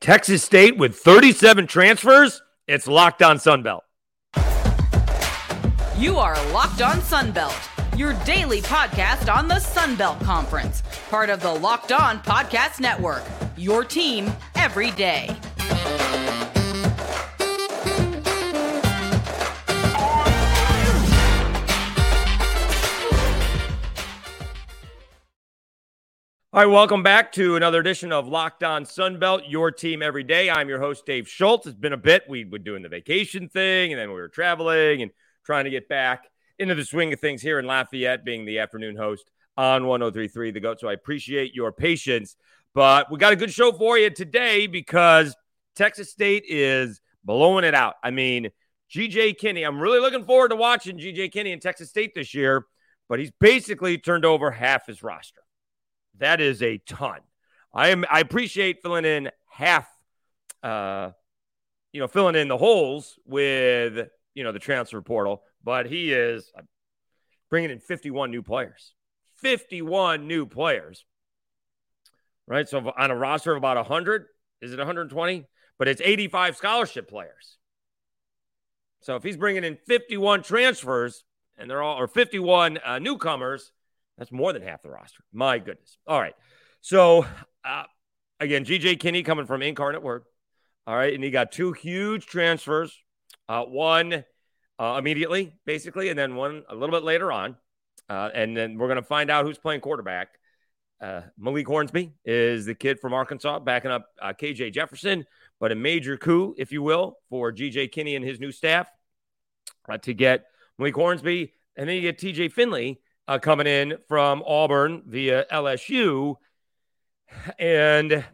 Texas State with 37 transfers. It's locked on Sunbelt. You are Locked On Sunbelt, your daily podcast on the Sunbelt Conference, part of the Locked On Podcast Network. Your team every day. All right, welcome back to another edition of Locked On Sunbelt, your team every day. I'm your host, Dave Schultz. It's been a bit. We were doing the vacation thing, and then we were traveling and trying to get back into the swing of things here in Lafayette, being the afternoon host on 1033 The GOAT. So I appreciate your patience. But we got a good show for you today because Texas State is blowing it out. I mean, GJ Kinne, I'm really looking forward to watching GJ Kinne in Texas State this year, but he's basically turned over half his roster. That is a ton. I am I appreciate filling in half uh you know filling in the holes with you know the transfer portal, but he is uh, bringing in 51 new players. 51 new players. Right? So on a roster of about 100, is it 120? But it's 85 scholarship players. So if he's bringing in 51 transfers and they're all or 51 uh, newcomers, that's more than half the roster. My goodness. All right. So, uh, again, GJ Kinne coming from Incarnate Word. All right. And he got two huge transfers uh, one uh, immediately, basically, and then one a little bit later on. Uh, and then we're going to find out who's playing quarterback. Uh, Malik Hornsby is the kid from Arkansas, backing up uh, KJ Jefferson, but a major coup, if you will, for GJ Kinne and his new staff to get Malik Hornsby. And then you get TJ Finley uh, coming in from Auburn via LSU. And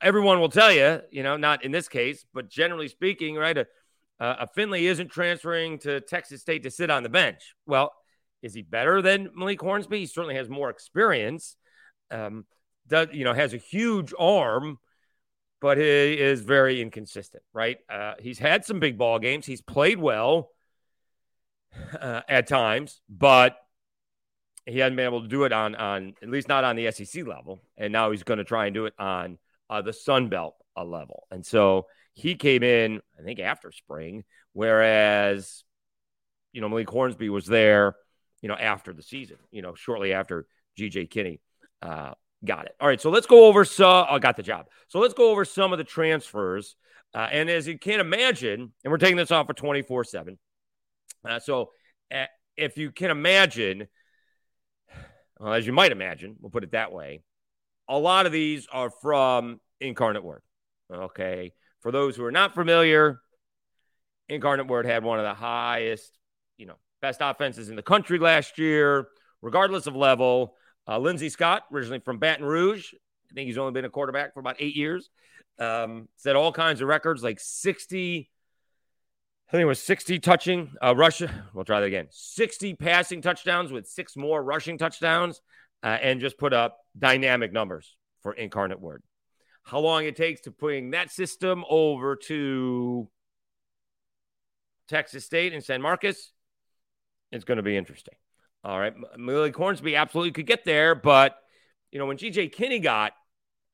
everyone will tell you, you know, not in this case, but generally speaking, right, a, a Finley isn't transferring to Texas State to sit on the bench. Well, is he better than Malik Hornsby? He certainly has more experience. Um, does you know has a huge arm, but he is very inconsistent. Right? Uh, he's had some big ball games. He's played well uh, at times, but he hasn't been able to do it on on at least not on the SEC level, and now he's going to try and do it on uh, the Sun Belt uh, level. And so he came in, I think, after spring, whereas you know Malik Hornsby was there, you know, after the season, you know, shortly after GJ Kinne uh, got it. All right, so let's go over. So I uh, got the job. So let's go over some of the transfers. Uh, and as you can imagine, and we're taking this off for twenty four seven. Uh, so uh, if you can imagine as you might imagine, we'll put it that way. A lot of these are from Incarnate Word. Okay. For those who are not familiar, Incarnate Word had one of the highest, you know, best offenses in the country last year, regardless of level. Uh, Lindsey Scott, originally from Baton Rouge, I think he's only been a quarterback for about eight years. Um, set all kinds of records, like 60 I think it was 60 touching, uh, rushing. We'll try that again. 60 passing touchdowns with six more rushing touchdowns, uh, and just put up dynamic numbers for Incarnate Word. How long it takes to bring that system over to Texas State and San Marcos, it's going to be interesting. All right. Malik Hornsby absolutely could get there, but, you know, when GJ Kinne got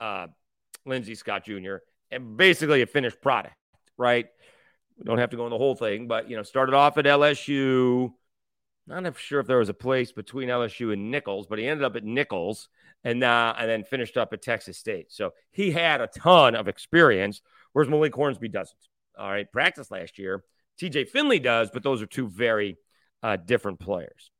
uh, Lindsey Scott Jr., and basically a finished product, right? We don't have to go in the whole thing, but you know, started off at LSU. Not sure if there was a place between LSU and Nicholls, but he ended up at Nicholls and uh, and then finished up at Texas State. So he had a ton of experience, whereas Malik Hornsby doesn't. All right, practice last year. TJ Finley does, but those are two very uh, different players.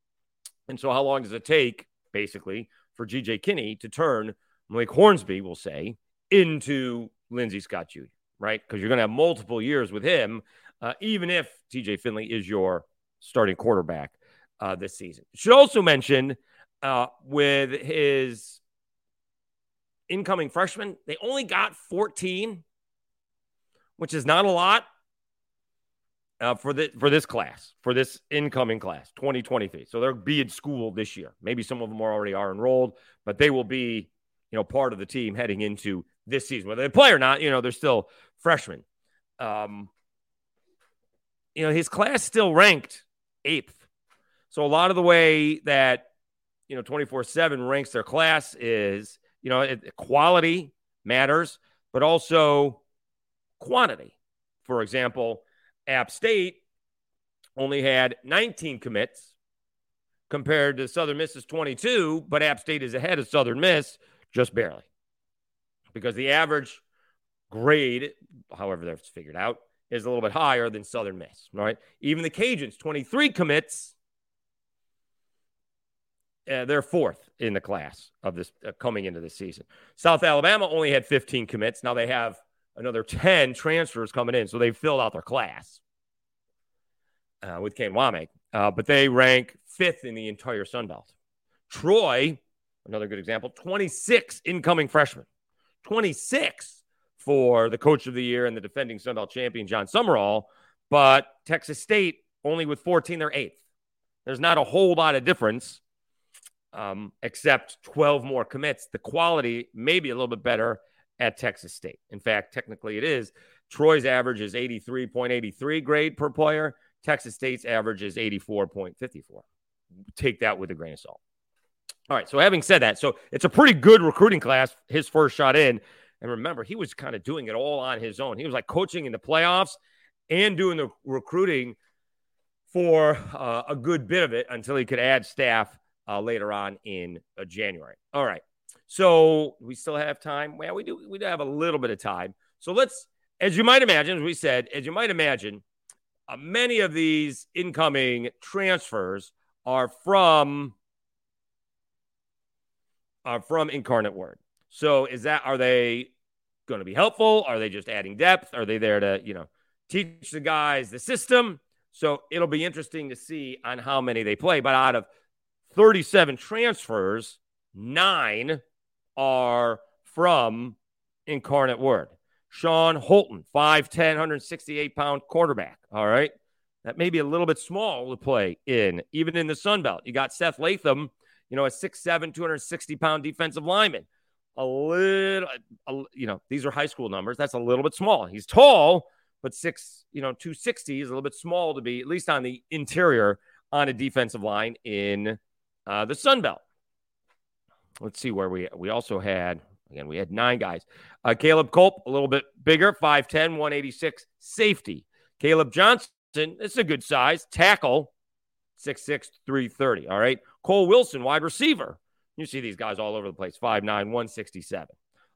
And so, how long does it take, basically, for GJ Kinne to turn Malik Hornsby, we'll say, into Lindsey Scott Jr.? Right? Because you're going to have multiple years with him, uh, even if TJ Finley is your starting quarterback uh, this season. Should also mention uh, with his incoming freshman, they only got 14, which is not a lot. Uh, for the for this class, for this incoming class, 2023. So they'll be in school this year. Maybe some of them are already are enrolled, but they will be, you know, part of the team heading into this season. Whether they play or not, you know, they're still freshmen. Um, you know, his class still ranked eighth. So a lot of the way that, you know, 24 7 ranks their class is, you know, it, quality matters, but also quantity. For example, App State only had 19 commits compared to Southern Miss's 22, but App State is ahead of Southern Miss just barely because the average grade, however that's figured out, is a little bit higher than Southern Miss. Right? Even the Cajuns, 23 commits. Uh, they're fourth in the class of this uh, coming into the season. South Alabama only had 15 commits. Now they have another 10 transfers coming in, so they've filled out their class uh, with Kane Wommack. Uh, but they rank fifth in the entire Sun Belt. Troy, another good example, 26 incoming freshmen. 26 for the coach of the year and the defending Sun Belt champion, Jon Sumrall. But Texas State, only with 14, they're eighth. There's not a whole lot of difference, um, except 12 more commits. The quality may be a little bit better at Texas State. In fact, technically it is. Troy's average is 83.83 grade per player. Texas State's average is 84.54. Take that with a grain of salt. All right. So, having said that, so it's a pretty good recruiting class, his first shot in. And remember, he was kind of doing it all on his own. He was like coaching in the playoffs and doing the recruiting for uh, a good bit of it until he could add staff uh, later on in uh, January. All right. So we still have time. Well, we do. We do have a little bit of time. So let's, as you might imagine, as we said, as you might imagine, uh, many of these incoming transfers are from are from Incarnate Word. So is that are they going to be helpful? Are they just adding depth? Are they there to you know teach the guys the system? So it'll be interesting to see on how many they play. But out of 37 transfers, nine are from Incarnate Word. Sean Holton, 5'10, 168 pound quarterback. All right. That may be a little bit small to play in, even in the Sun Belt. You got Seth Latham, you know, a 6'7, 260 pound defensive lineman. A little, a, you know, these are high school numbers. That's a little bit small. He's tall, but six, you know, 260 is a little bit small to be, at least on the interior, on a defensive line in uh, the Sun Belt. Let's see where we we also had Again, we had nine guys. Uh, Caleb Culp, a little bit bigger, 5'10, 186, safety. Caleb Johnson, it's a good size, tackle, 6'6, 330. All right. Cole Wilson, wide receiver. You see these guys all over the place, 5'9, 167.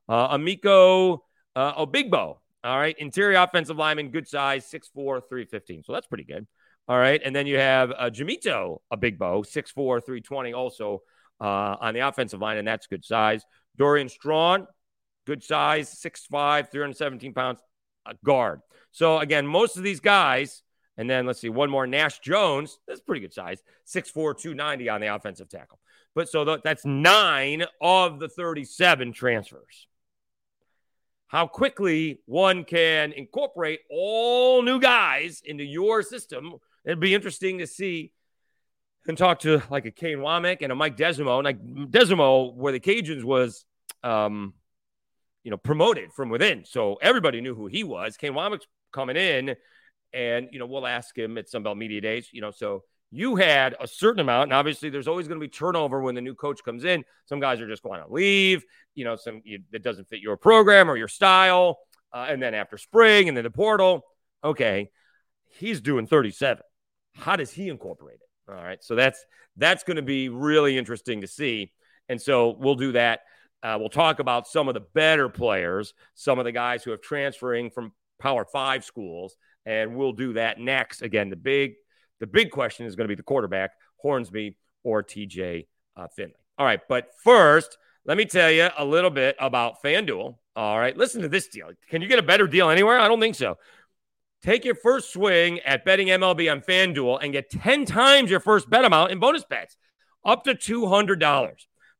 Uh, Amico uh, Obigbo, all right. Interior offensive lineman, good size, 6'4, 315. So that's pretty good. All right. And then you have uh, Jamito, a big bow, 6'4, 320, also uh, on the offensive line, and that's good size. Dorian Strawn, good size, 6'5, 317 pounds, a guard. So, again, most of these guys, and then let's see, one more, Nash Jones, that's pretty good size, 6'4, 290 on the offensive tackle. But so that's nine of the 37 transfers. How quickly one can incorporate all new guys into your system. It'd be interesting to see and talk to like a Kane Wommack and a Mike Desormeaux. And like Desormeaux, where the Cajuns was, um, you know, promoted from within. So everybody knew who he was. Kane Wommack's coming in, and, you know, we'll ask him at some Sunbelt Media Days, you know, so you had a certain amount, and obviously there's always going to be turnover when the new coach comes in. Some guys are just going to leave, you know, some that doesn't fit your program or your style. Uh, and then after spring and then the portal, okay, he's doing 37. How does he incorporate it? All right. So that's that's going to be really interesting to see. And so we'll do that. Uh, we'll talk about some of the better players, some of the guys who have transferring from Power Five schools, and we'll do that next. Again, the big the big question is going to be the quarterback, Hornsby or TJ uh, Finley. All right, but first, let me tell you a little bit about FanDuel. All right, listen to this deal. Can you get a better deal anywhere? I don't think so. Take your first swing at betting MLB on FanDuel and get 10 times your first bet amount in bonus bets, up to $200.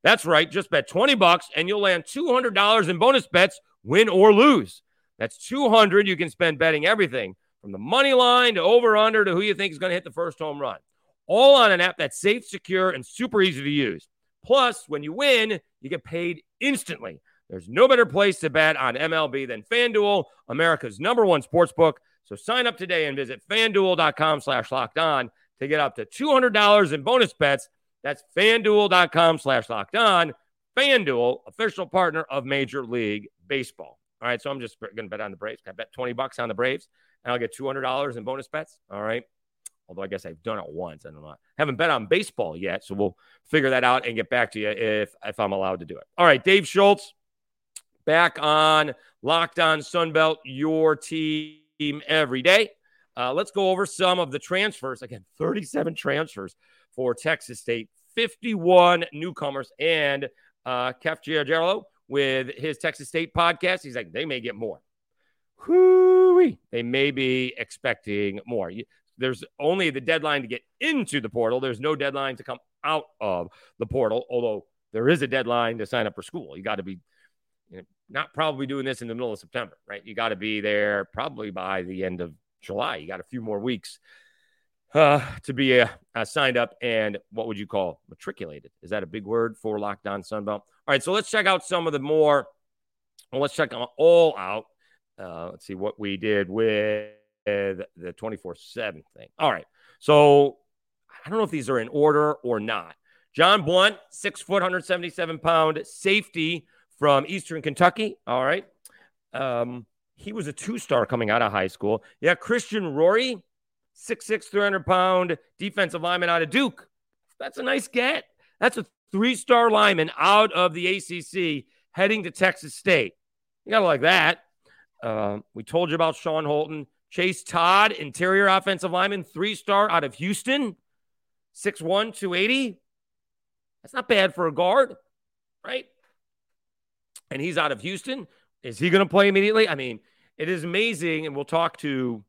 That's right, just bet 20 bucks and you'll land $200 in bonus bets, win or lose. That's 200 you can spend betting everything from the money line to over under to who you think is going to hit the first home run. All on an app that's safe, secure, and super easy to use. Plus, when you win, you get paid instantly. There's no better place to bet on MLB than FanDuel, America's number one sports book. So sign up today and visit fanduel.com slash locked on to get up to $200 in bonus bets. That's fanduel.com slash locked on. FanDuel, official partner of Major League Baseball. All right. So I'm just going to bet on the Braves. I bet 20 bucks on the Braves and I'll get $200 in bonus bets. All right. Although I guess I've done it once. I don't haven't bet on baseball yet. So we'll figure that out and get back to you if, if I'm allowed to do it. All right. Dave Schultz back on Locked On Sunbelt, your team every day. Uh, let's go over some of the transfers. Again, 37 transfers for Texas State, 51 newcomers, and uh, Kef with his Texas State podcast. He's like, they may get more. Whoo-wee. They may be expecting more. There's only the deadline to get into the portal. There's no deadline to come out of the portal, although there is a deadline to sign up for school. You got to be you know, not probably doing this in the middle of September, right? You got to be there probably by the end of July. You got a few more weeks uh, to be uh, uh, signed up and what would you call matriculated? Is that a big word for Locked On Sunbelt? All right, so let's check out some of the more. Well, let's check them all out. Uh, let's see what we did with the 24 7 thing. All right, so I don't know if these are in order or not. John Blunt, six foot, 177 pound safety from Eastern Kentucky. All right. Um, he was a two star coming out of high school. Yeah, Christian Rory, 6'6, 300 pound defensive lineman out of Duke. That's a nice get. That's a three star lineman out of the ACC heading to Texas State. You got to like that. Uh, we told you about Sean Holton. Chase Todd, interior offensive lineman, three star out of Houston, 6'1, 280. That's not bad for a guard, right? And he's out of Houston. Is he going to play immediately? I mean, it is amazing. And we'll talk to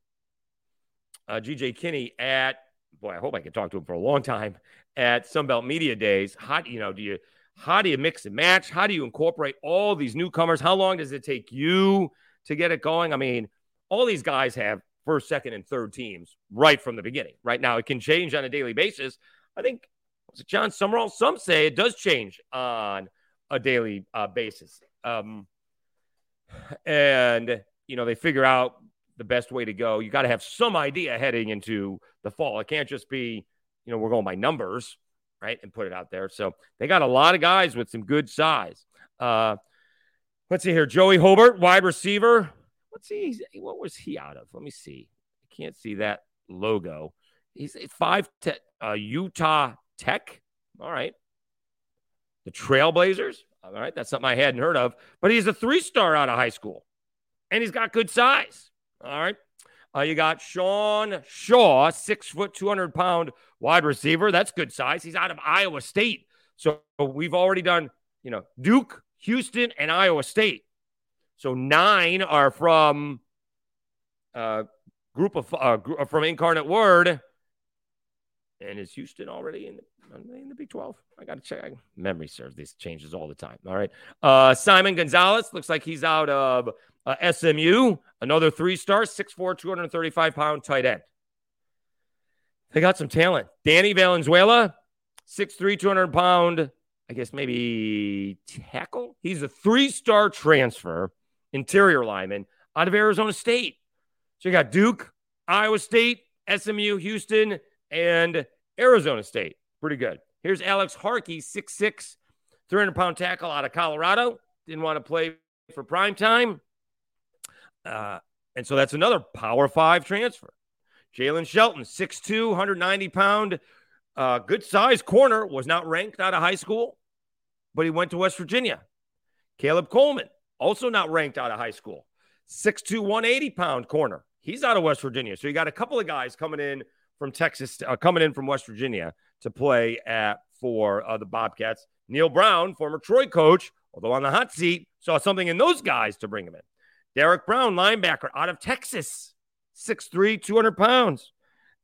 uh, GJ Kinne at boy, I hope I can talk to him for a long time at Sunbelt Media Days. How you know do you how do you mix and match? How do you incorporate all these newcomers? How long does it take you to get it going? I mean, all these guys have first, second, and third teams right from the beginning. Right now, it can change on a daily basis. I think Jon Sumrall? Some say it does change on a daily uh, basis. Um, and you know they figure out the best way to go. You got to have some idea heading into the fall. It can't just be, you know, we're going by numbers, right? And put it out there. So they got a lot of guys with some good size. Uh, let's see here. Joey Hobert, wide receiver. Let's see. What was he out of? Let me see. I can't see that logo. He's five te- uh, Utah Tech. All right. The Trailblazers. All right. That's something I hadn't heard of, but he's a three star out of high school and he's got good size. All right. Uh, you got Sean Shaw, six foot, 200 pound wide receiver. That's good size. He's out of Iowa State. So we've already done, you know, Duke, Houston, and Iowa State. So nine are from uh, group of uh, from Incarnate Word. And is Houston already in the, in the Big 12? I got to check. Memory serves. This changes all the time. All right. Uh, Simon Gonzalez looks like he's out of uh, SMU, another three star, 6'4, 235 pound tight end. They got some talent. Danny Valenzuela, 6'3, 200 pound, I guess maybe tackle. He's a three star transfer, interior lineman out of Arizona State. So you got Duke, Iowa State, SMU, Houston, and Arizona State. Pretty good. Here's Alex Harkey, 6'6, 300 pound tackle out of Colorado. Didn't want to play for prime time. Uh, and so that's another power five transfer. Jalen Shelton, 6'2, 190 pound, uh, good size corner, was not ranked out of high school, but he went to West Virginia. Caleb Coleman, also not ranked out of high school, 6'2, 180 pound corner. He's out of West Virginia. So you got a couple of guys coming in from Texas, uh, coming in from West Virginia to play at for uh, the Bobcats. Neal Brown, former Troy coach, although on the hot seat, saw something in those guys to bring him in. Derek Brown, linebacker out of Texas, 6'3, 200 pounds.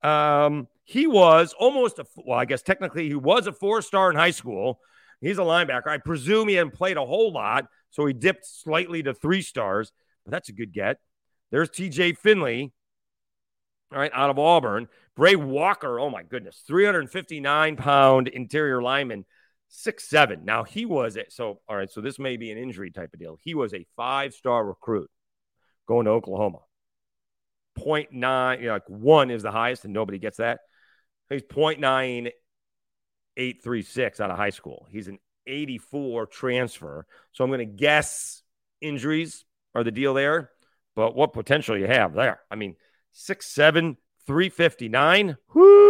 Um, he was almost a, well, I guess technically he was a four star in high school. He's a linebacker. I presume he hadn't played a whole lot, so he dipped slightly to three stars, but that's a good get. There's TJ Finley, all right, out of Auburn. Bray Walker, oh my goodness, 359 pound interior lineman, six seven. Now he was a, so all right. So this may be an injury type of deal. He was a five star recruit going to Oklahoma. 0.9, you know, like one is the highest, and nobody gets that. He's 0.9836 out of high school. He's an 84 transfer. So I'm going to guess injuries are the deal there, but what potential you have there. I mean, six seven, 359. Whoo!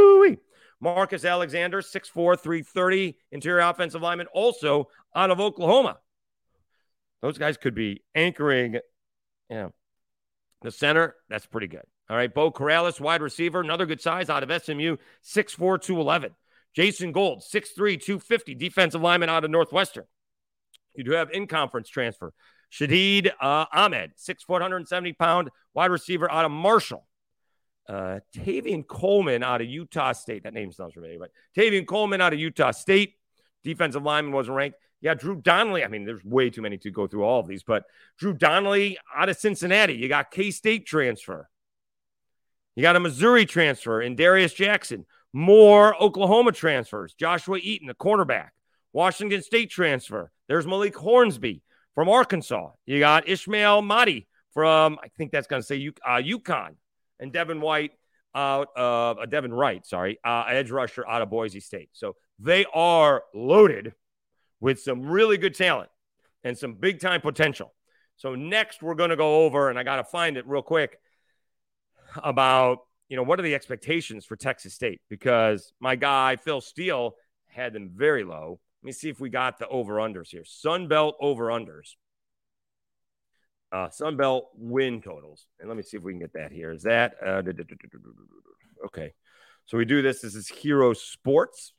Marcus Alexander, 6'4, 330, interior offensive lineman, also out of Oklahoma. Those guys could be anchoring, yeah. The center, that's pretty good. All right. Bo Corrales, wide receiver, another good size out of SMU, 6'4, 211. Jason Gold, 6'3, 250, defensive lineman out of Northwestern. You do have in conference transfer. Shadid uh, Ahmed, 6 foot, 170 pound wide receiver out of Marshall. Uh, Tavian Coleman out of Utah State. That name sounds familiar, but Tavian Coleman out of Utah State. Defensive lineman wasn't ranked. Yeah, Drew Donnelly. I mean, there's way too many to go through all of these, but Drew Donnelly out of Cincinnati. You got K State transfer. You got a Missouri transfer in Darius Jackson. More Oklahoma transfers. Joshua Eaton, the cornerback. Washington State transfer. There's Malik Hornsby from Arkansas. You got Ishmael Mahdi from, I think that's going to say uh, UConn. And Devin White out of uh, Devin Wright, sorry, uh, edge rusher out of Boise State. So they are loaded with some really good talent and some big time potential. So next we're going to go over, and I got to find it real quick about you know what are the expectations for Texas State because my guy Phil Steele had them very low. Let me see if we got the over unders here. Sun Belt over unders. Uh, Sun Belt win totals, and let me see if we can get that here. Is that uh, okay? So we do this. This is Hero Sports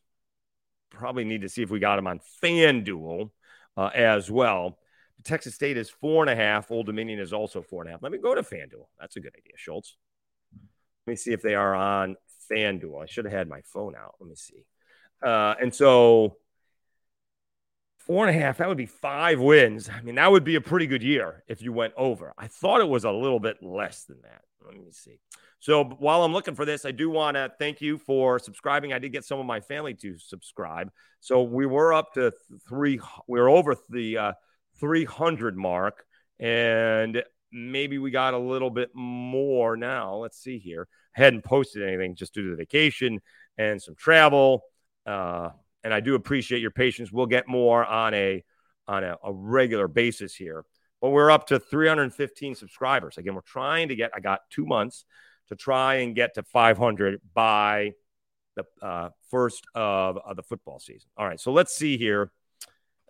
probably need to see if we got him on FanDuel uh, as well. Texas State is four and a half. Old Dominion is also four and a half. Let me go to FanDuel. That's a good idea, Schultz. Let me see if they are on FanDuel. I should have had my phone out. Let me see. Uh, and so four and a half, that would be five wins. I mean, that would be a pretty good year if you went over. I thought it was a little bit less than that. Let me see. So while I'm looking for this, I do want to thank you for subscribing. I did get some of my family to subscribe. So we were up to three, we are over the uh, 300 mark, and maybe we got a little bit more now. Let's see here. I hadn't posted anything just due to the vacation and some travel. Uh, and I do appreciate your patience. We'll get more on a on a, a regular basis here. But we're up to 315 subscribers. Again, we're trying to get. I got two months to try and get to 500 by the uh, first of, of, the football season. All right, so let's see here.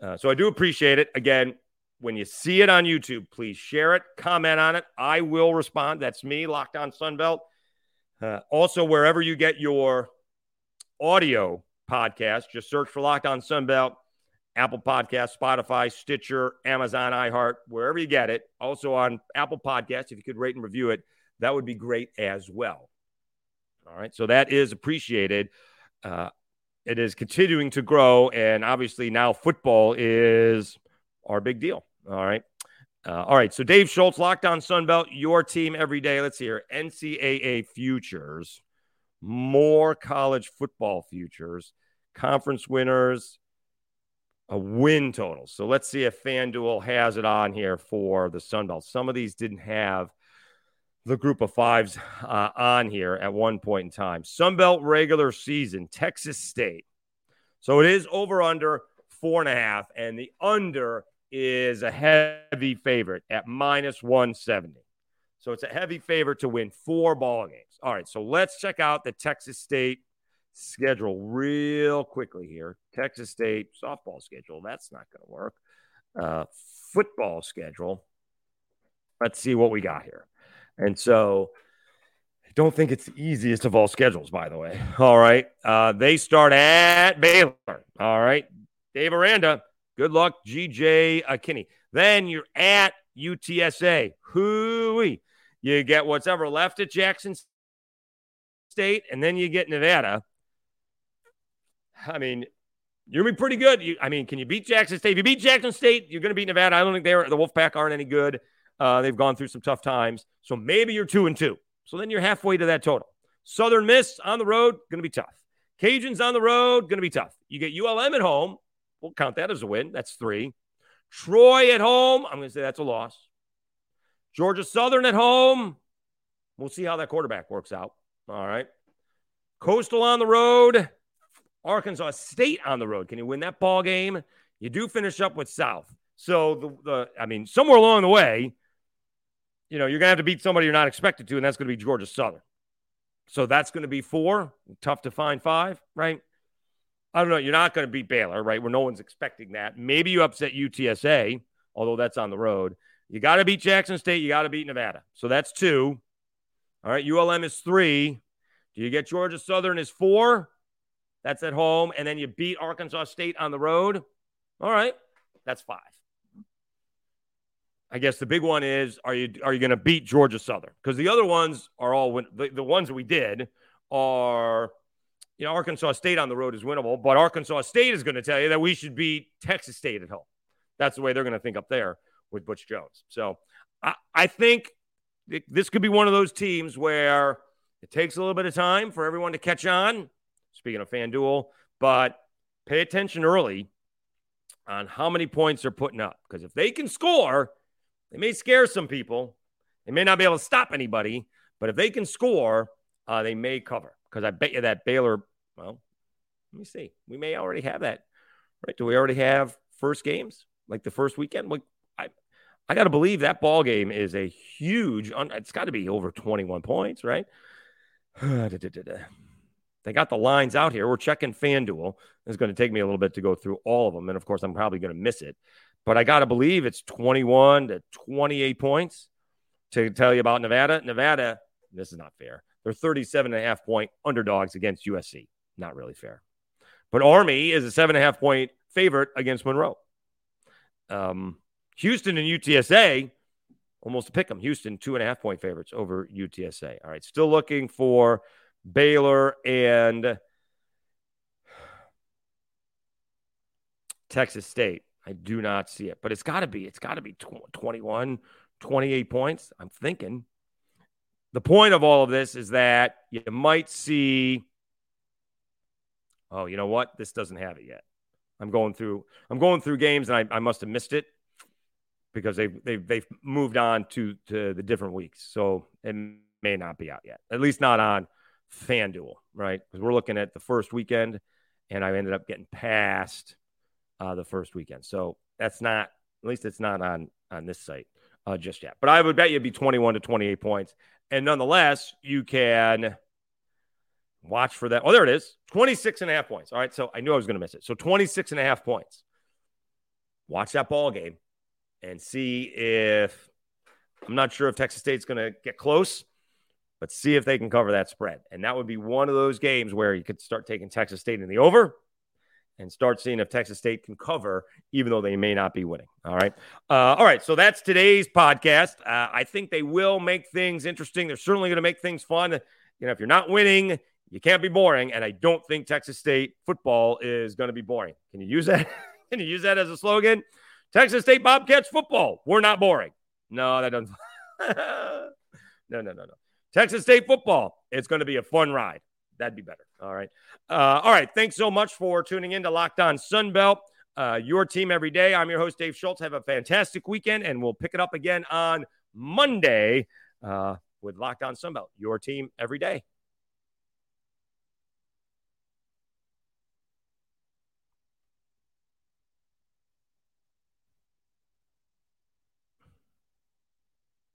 Uh, so I do appreciate it. Again, when you see it on YouTube, please share it, comment on it. I will respond. That's me, Locked On Sunbelt. Uh, also, wherever you get your audio podcast, just search for Locked On Sunbelt, Apple Podcast, Spotify, Stitcher, Amazon, iHeart, wherever you get it. Also on Apple Podcast, if you could rate and review it that would be great as well. All right. So that is appreciated. Uh, it is continuing to grow. And obviously, now football is our big deal. All right. Uh, all right. So, Dave Schultz, Locked On Sunbelt, your team every day. Let's hear. NCAA futures, more college football futures, conference winners, a win total. So, let's see if FanDuel has it on here for the Sunbelt. Some of these didn't have the group of fives uh, on here at one point in time. Sunbelt regular season, Texas State. So it is over under four and a half, and the under is a heavy favorite at minus 170. So it's a heavy favorite to win four ball games. All right, so let's check out the Texas State schedule real quickly here. Texas State softball schedule. That's not going to work. Uh, football schedule. Let's see what we got here. And so I don't think it's the easiest of all schedules, by the way. All right. Uh, they start at Baylor. All right. Dave Aranda, good luck, GJ uh, Kinne. Then you're at UTSA. Hooey. You get what's ever left at Jackson State, and then you get Nevada. I mean, you're gonna be pretty good. You, I mean, can you beat Jackson State? If you beat Jackson State, you're gonna beat Nevada. I don't think they're the Wolfpack aren't any good. Uh, they've gone through some tough times. So maybe you're two and two. So then you're halfway to that total. Southern Miss on the road, going to be tough. Cajuns on the road, going to be tough. You get ULM at home. We'll count that as a win. That's three. Troy at home. I'm going to say that's a loss. Georgia Southern at home. We'll see how that quarterback works out. All right. Coastal on the road. Arkansas State on the road. Can you win that ball game? You do finish up with South. So the, the I mean, somewhere along the way, you know, you're going to have to beat somebody you're not expected to, and that's going to be Georgia Southern. So that's going to be four. Tough to find five, right? I don't know. You're not going to beat Baylor, right? Where no one's expecting that. Maybe you upset UTSA, although that's on the road. You got to beat Jackson State. You got to beat Nevada. So that's two. All right. ULM is three. Do you get Georgia Southern is four? That's at home. And then you beat Arkansas State on the road. All right. That's five. I guess the big one is are you are you going to beat Georgia Southern? Because the other ones are all the, the ones we did are you know Arkansas State on the road is winnable, but Arkansas State is going to tell you that we should beat Texas State at home. That's the way they're going to think up there with Butch Jones. So I, I think this could be one of those teams where it takes a little bit of time for everyone to catch on. Speaking of FanDuel, but pay attention early on how many points they're putting up because if they can score they may scare some people. They may not be able to stop anybody, but if they can score, uh, they may cover. Because I bet you that Baylor, well, let me see. We may already have that. Right? Do we already have first games? Like the first weekend? Like I I gotta believe that ball game is a huge it's got to be over 21 points, right? they got the lines out here. We're checking FanDuel. It's going to take me a little bit to go through all of them. And of course, I'm probably going to miss it. But I got to believe it's 21 to 28 points to tell you about Nevada. Nevada, this is not fair. They're 37 and a half point underdogs against USC. Not really fair. But Army is a seven and a half point favorite against Monroe. Um, Houston and UTSA, almost a pick them. Houston, two and a half point favorites over UTSA. All right. Still looking for Baylor and Texas State. I do not see it, but it's got to be. It's got to be 21, 28 points. I'm thinking. The point of all of this is that you might see. Oh, you know what? This doesn't have it yet. I'm going through. I'm going through games, and I, I must have missed it because they've they've they've moved on to to the different weeks, so it may not be out yet. At least not on FanDuel, right? Because we're looking at the first weekend, and I ended up getting past uh, the first weekend. So that's not, at least it's not on on this site uh, just yet. But I would bet you'd be 21 to 28 points. And nonetheless, you can watch for that. Oh, there it is 26 and a half points. All right. So I knew I was going to miss it. So 26 and a half points. Watch that ball game and see if I'm not sure if Texas State's going to get close, but see if they can cover that spread. And that would be one of those games where you could start taking Texas State in the over and start seeing if Texas State can cover, even though they may not be winning. All right. Uh, all right. So that's today's podcast. Uh, I think they will make things interesting. They're certainly going to make things fun. You know, if you're not winning, you can't be boring. And I don't think Texas State football is going to be boring. Can you use that? can you use that as a slogan? Texas State Bobcats football. We're not boring. No, that doesn't. no, no, no, no. Texas State football. It's going to be a fun ride. That'd be better. All right. Uh, all right. Thanks so much for tuning in to Locked On Sunbelt. Uh, your team every day. I'm your host, Dave Schultz. Have a fantastic weekend, and we'll pick it up again on Monday uh, with Locked On Sunbelt. Your team every day.